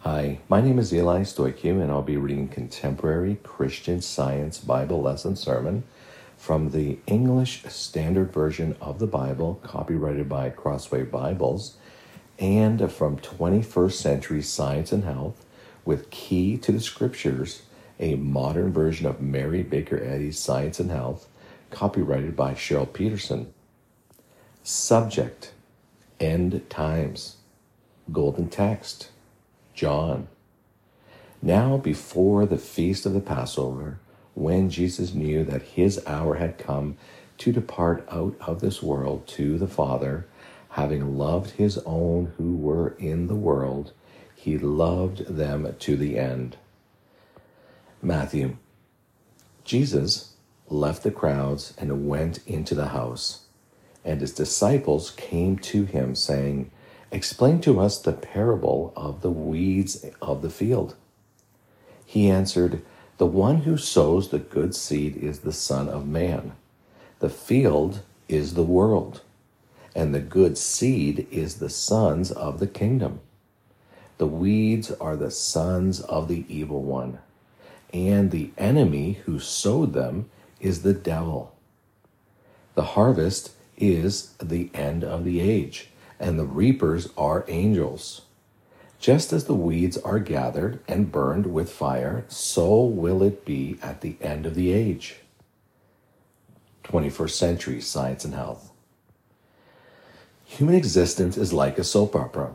Hi, my name is Eli Stoikiu, and I'll be reading Contemporary Christian Science Bible Lesson Sermon from the English Standard Version of the Bible, copyrighted by Crossway Bibles, and from 21st Century Science and Health, with Key to the Scriptures, a modern version of Mary Baker Eddy's Science and Health, copyrighted by Cheryl Petersen. Subject End Times. Golden Text John. Now, before the feast of the Passover, when Jesus knew that his hour had come to depart out of this world to the Father, having loved his own who were in the world, he loved them to the end. Matthew. Jesus left the crowds and went into the house, and his disciples came to him, saying, Explain to us the parable of the weeds of the field. He answered, The one who sows the good seed is the Son of Man. The field is the world, and the good seed is the sons of the kingdom. The weeds are the sons of the evil one, and the enemy who sowed them is the devil. The harvest is the end of the age and the reapers are angels. Just as the weeds are gathered and burned with fire, so will it be at the end of the age. 21st Century Science and Health. Human existence is like a soap opera.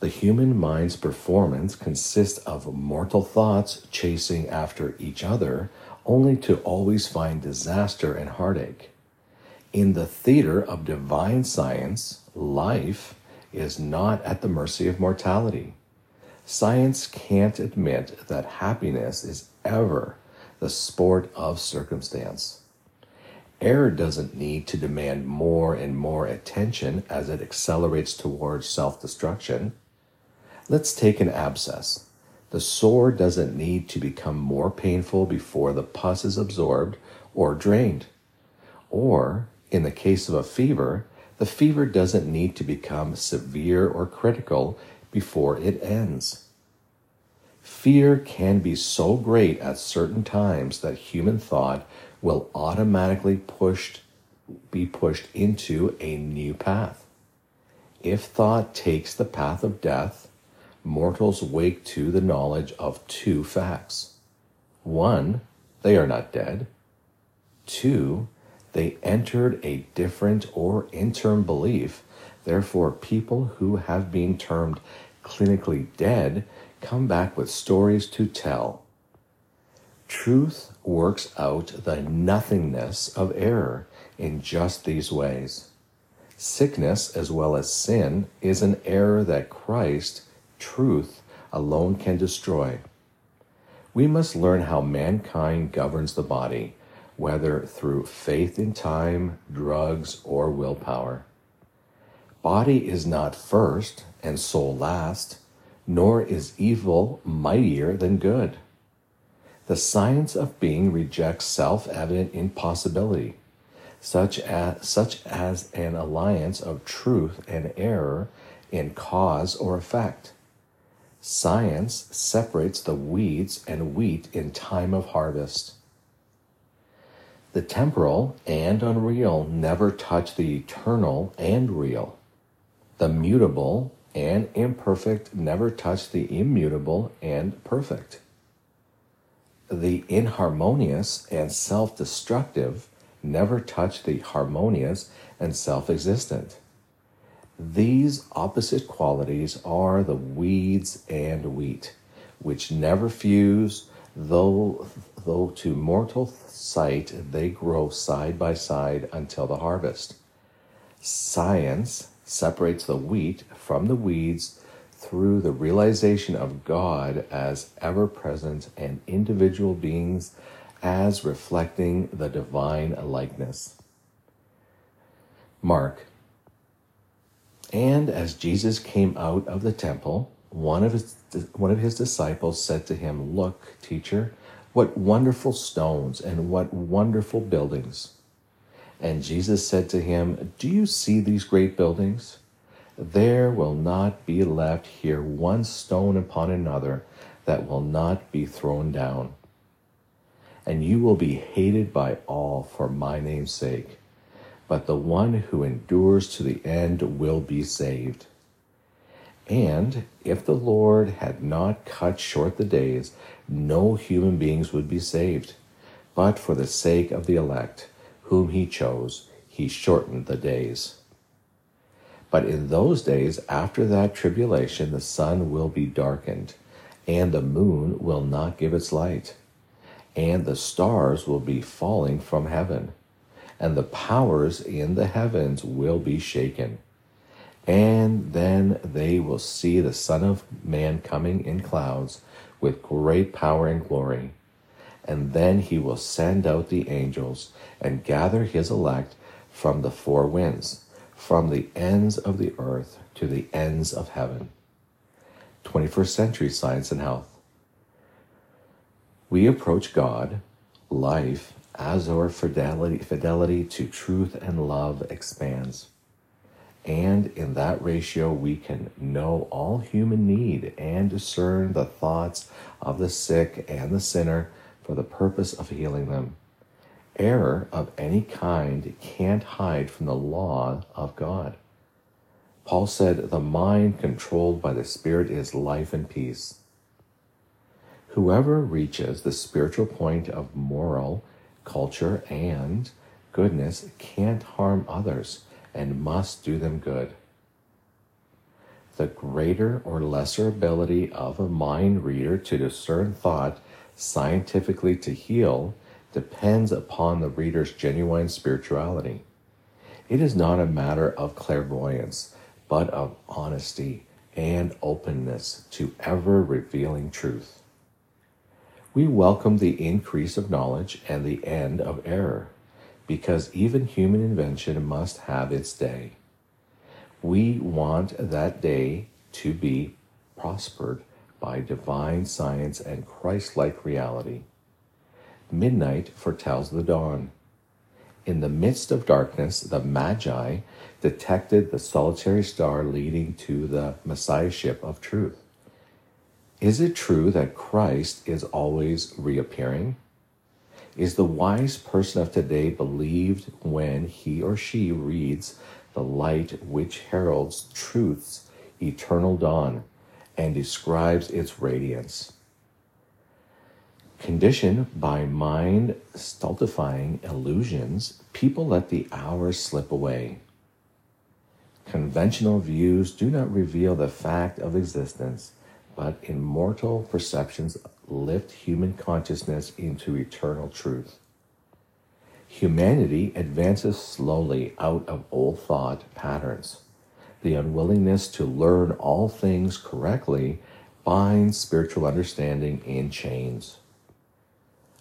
The human mind's performance consists of mortal thoughts chasing after each other, only to always find disaster and heartache. In the theater of divine science, life is not at the mercy of mortality. Science can't admit that happiness is ever the sport of circumstance. Error doesn't need to demand more and more attention as it accelerates towards self destruction. Let's take an abscess. The sore doesn't need to become more painful before the pus is absorbed or drained. Or, in the case of a fever, the fever doesn't need to become severe or critical before it ends. Fear can be so great at certain times that human thought will automatically pushed, be pushed into a new path. If thought takes the path of death, mortals wake to the knowledge of two facts. One, they are not dead. Two, they entered a different or interim belief. Therefore, people who have been termed clinically dead come back with stories to tell. Truth works out the nothingness of error in just these ways. Sickness, as well as sin, is an error that Christ, truth, alone can destroy. We must learn how mankind governs the body whether through faith in time, drugs, or willpower. Body is not first and soul last, nor is evil mightier than good. The science of being rejects self evident impossibility, such as, such as an alliance of truth and error in cause or effect. Science separates the weeds and wheat in time of harvest. The temporal and unreal never touch the eternal and real. The mutable and imperfect never touch the immutable and perfect. The inharmonious and self destructive never touch the harmonious and self existent. These opposite qualities are the weeds and wheat, which never fuse, though, though to mortal sight they grow side by side until the harvest. Science separates the wheat from the weeds through the realization of God as ever present and individual beings as reflecting the divine likeness. Mark. And as Jesus came out of the temple, one of his, one of his disciples said to him, Look, teacher, what wonderful stones and what wonderful buildings. And Jesus said to him, Do you see these great buildings? there will not be left here one stone upon another that will not be thrown down. And you will be hated by all for my name's sake, but the one who endures to the end will be saved. And if the Lord had not cut short the days, no human beings would be saved. But for the sake of the elect, whom he chose, he shortened the days. But in those days, after that tribulation, the sun will be darkened, and the moon will not give its light, and the stars will be falling from heaven, and the powers in the heavens will be shaken. And then they will see the Son of Man coming in clouds with great power and glory. And then he will send out the angels and gather his elect from the four winds from the ends of the earth to the ends of heaven. 21st century science and health. We approach God, life, as our fidelity, fidelity to truth and love expands. And in that ratio, we can know all human need and discern the thoughts of the sick and the sinner for the purpose of healing them error of any kind can't hide from the law of God. Paul said, The mind controlled by the Spirit is life and peace. Whoever reaches the spiritual point of moral, culture, and goodness can't harm others and must do them good. The greater or lesser ability of a mind reader to discern thought scientifically to heal depends upon the reader's genuine spirituality. It is not a matter of clairvoyance, but of honesty and openness to ever revealing truth. We welcome the increase of knowledge and the end of error, because even human invention must have its day. We want that day to be prospered by divine science and Christ like reality. Midnight foretells the dawn. In the midst of darkness, the Magi detected the solitary star leading to the Messiahship of truth. Is it true that Christ is always reappearing? Is the wise person of today believed when he or she reads the light which heralds truth's eternal dawn and describes its radiance? Conditioned by mind stultifying illusions, people let the hours slip away. Conventional views do not reveal the fact of existence, but immortal perceptions lift human consciousness into eternal truth. Humanity advances slowly out of old thought patterns. The unwillingness to learn all things correctly binds spiritual understanding in chains.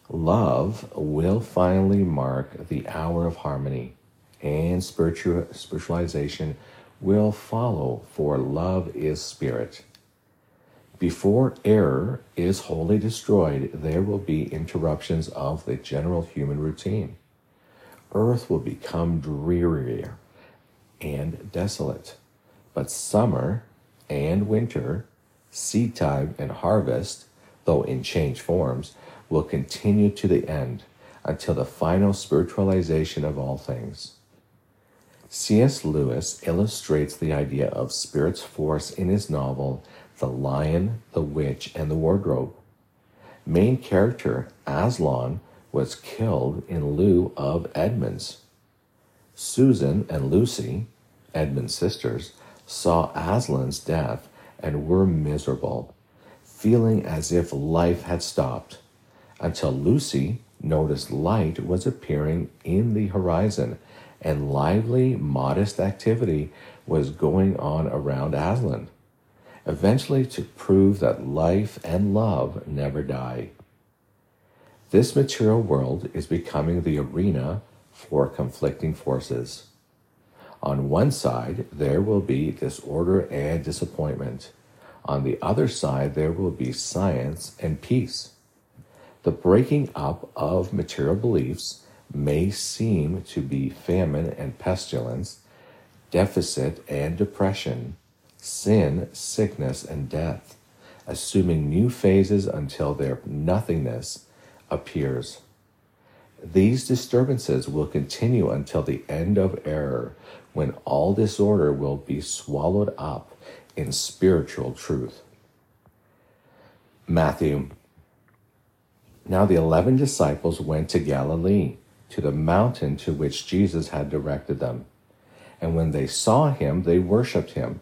Love will finally mark the hour of harmony, and spiritual, spiritualization will follow, for love is spirit. Before error is wholly destroyed, there will be interruptions of the general human routine. Earth will become drearier and desolate, but summer and winter, seed time and harvest, though in changed forms, will continue to the end until the final spiritualization of all things. C.S. Lewis illustrates the idea of spirit's force in his novel The Lion, the Witch, and the Wardrobe. Main character Aslan was killed in lieu of Edmund's. Susan and Lucy, Edmund's sisters, saw Aslan's death and were miserable, feeling as if life had stopped until Lucy noticed light was appearing in the horizon and lively, modest activity was going on around Aslan, eventually to prove that life and love never die. This material world is becoming the arena for conflicting forces. On one side, there will be disorder and disappointment. On the other side, there will be science and peace. The breaking up of material beliefs may seem to be famine and pestilence, deficit and depression, sin, sickness, and death, assuming new phases until their nothingness appears. These disturbances will continue until the end of error, when all disorder will be swallowed up in spiritual truth. Matthew. Now the eleven disciples went to Galilee, to the mountain to which Jesus had directed them. And when they saw him, they worshipped him,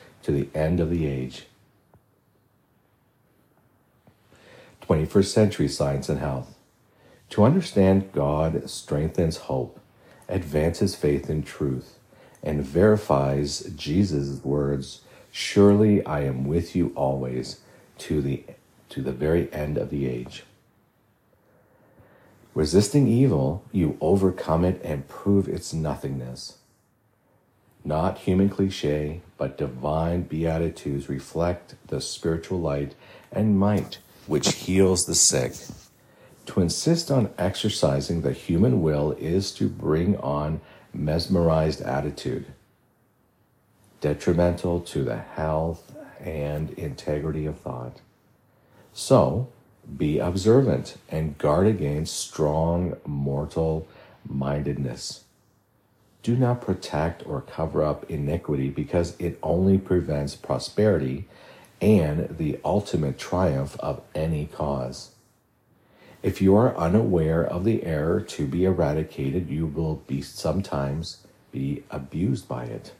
to the end of the age. 21st century science and health. To understand God strengthens hope, advances faith in truth, and verifies Jesus' words, Surely I am with you always to the, to the very end of the age. Resisting evil, you overcome it and prove its nothingness. Not human cliche, but divine beatitudes reflect the spiritual light and might which heals the sick. To insist on exercising the human will is to bring on mesmerized attitude, detrimental to the health and integrity of thought. So, be observant and guard against strong mortal mindedness. Do not protect or cover up iniquity because it only prevents prosperity and the ultimate triumph of any cause. If you are unaware of the error to be eradicated, you will be sometimes be abused by it.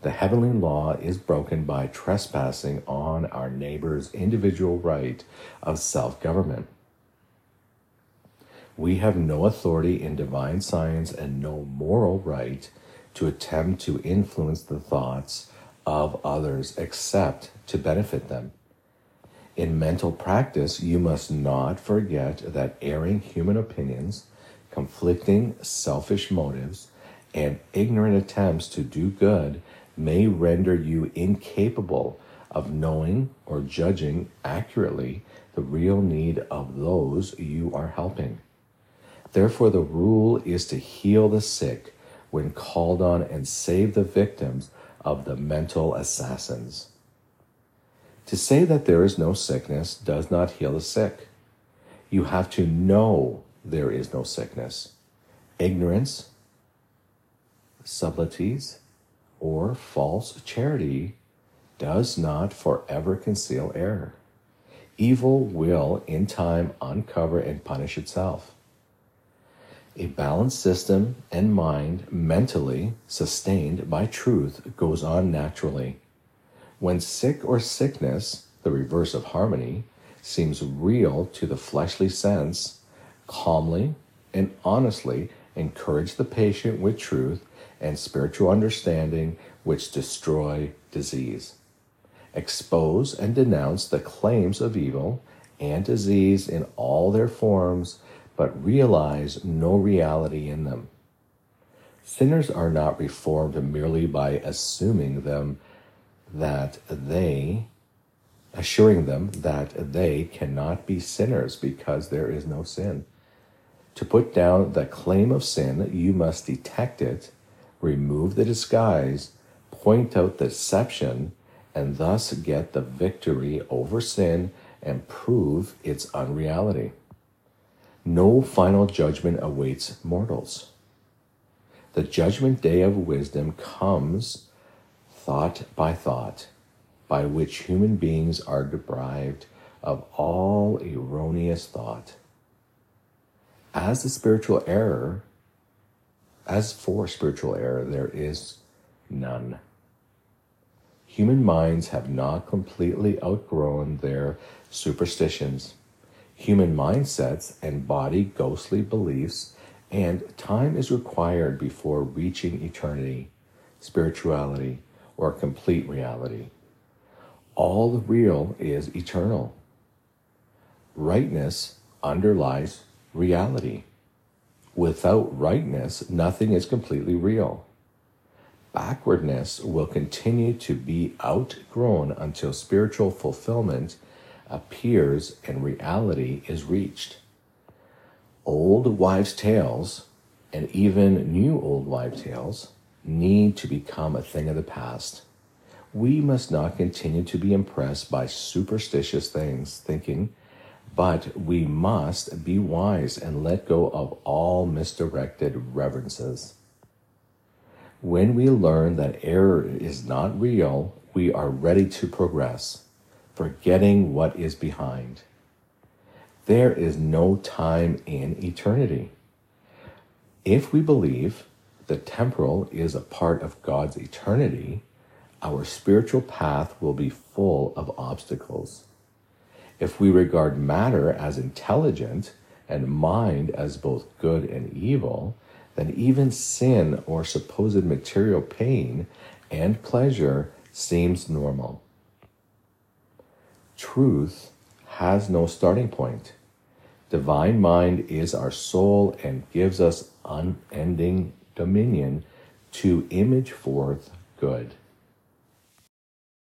The heavenly law is broken by trespassing on our neighbor's individual right of self government. We have no authority in divine science and no moral right to attempt to influence the thoughts of others except to benefit them. In mental practice, you must not forget that erring human opinions, conflicting selfish motives, and ignorant attempts to do good may render you incapable of knowing or judging accurately the real need of those you are helping. Therefore, the rule is to heal the sick when called on and save the victims of the mental assassins. To say that there is no sickness does not heal the sick. You have to know there is no sickness. Ignorance, subtleties, or false charity does not forever conceal error. Evil will, in time, uncover and punish itself. A balanced system and mind, mentally sustained by truth, goes on naturally. When sick or sickness, the reverse of harmony, seems real to the fleshly sense, calmly and honestly encourage the patient with truth and spiritual understanding which destroy disease. Expose and denounce the claims of evil and disease in all their forms but realize no reality in them. Sinners are not reformed merely by assuming them that they, assuring them that they cannot be sinners because there is no sin. To put down the claim of sin, you must detect it, remove the disguise, point out the deception, and thus get the victory over sin and prove its unreality. No final judgment awaits mortals. The judgment day of wisdom comes thought by thought, by which human beings are deprived of all erroneous thought. As the spiritual error, as for spiritual error, there is none. Human minds have not completely outgrown their superstitions human mindsets and body ghostly beliefs, and time is required before reaching eternity. spirituality, or complete reality. All real is eternal. Rightness underlies reality. Without rightness, nothing is completely real. Backwardness will continue to be outgrown until spiritual fulfillment appears and reality is reached. Old wives' tales, and even new old wives' tales, need to become a thing of the past. We must not continue to be impressed by superstitious things, thinking, but we must be wise and let go of all misdirected reverences. When we learn that error is not real, we are ready to progress, forgetting what is behind. There is no time in eternity. If we believe the temporal is a part of God's eternity, our spiritual path will be full of obstacles. If we regard matter as intelligent and mind as both good and evil, then even sin or supposed material pain and pleasure seems normal. Truth has no starting point. Divine mind is our soul and gives us unending dominion to image forth good.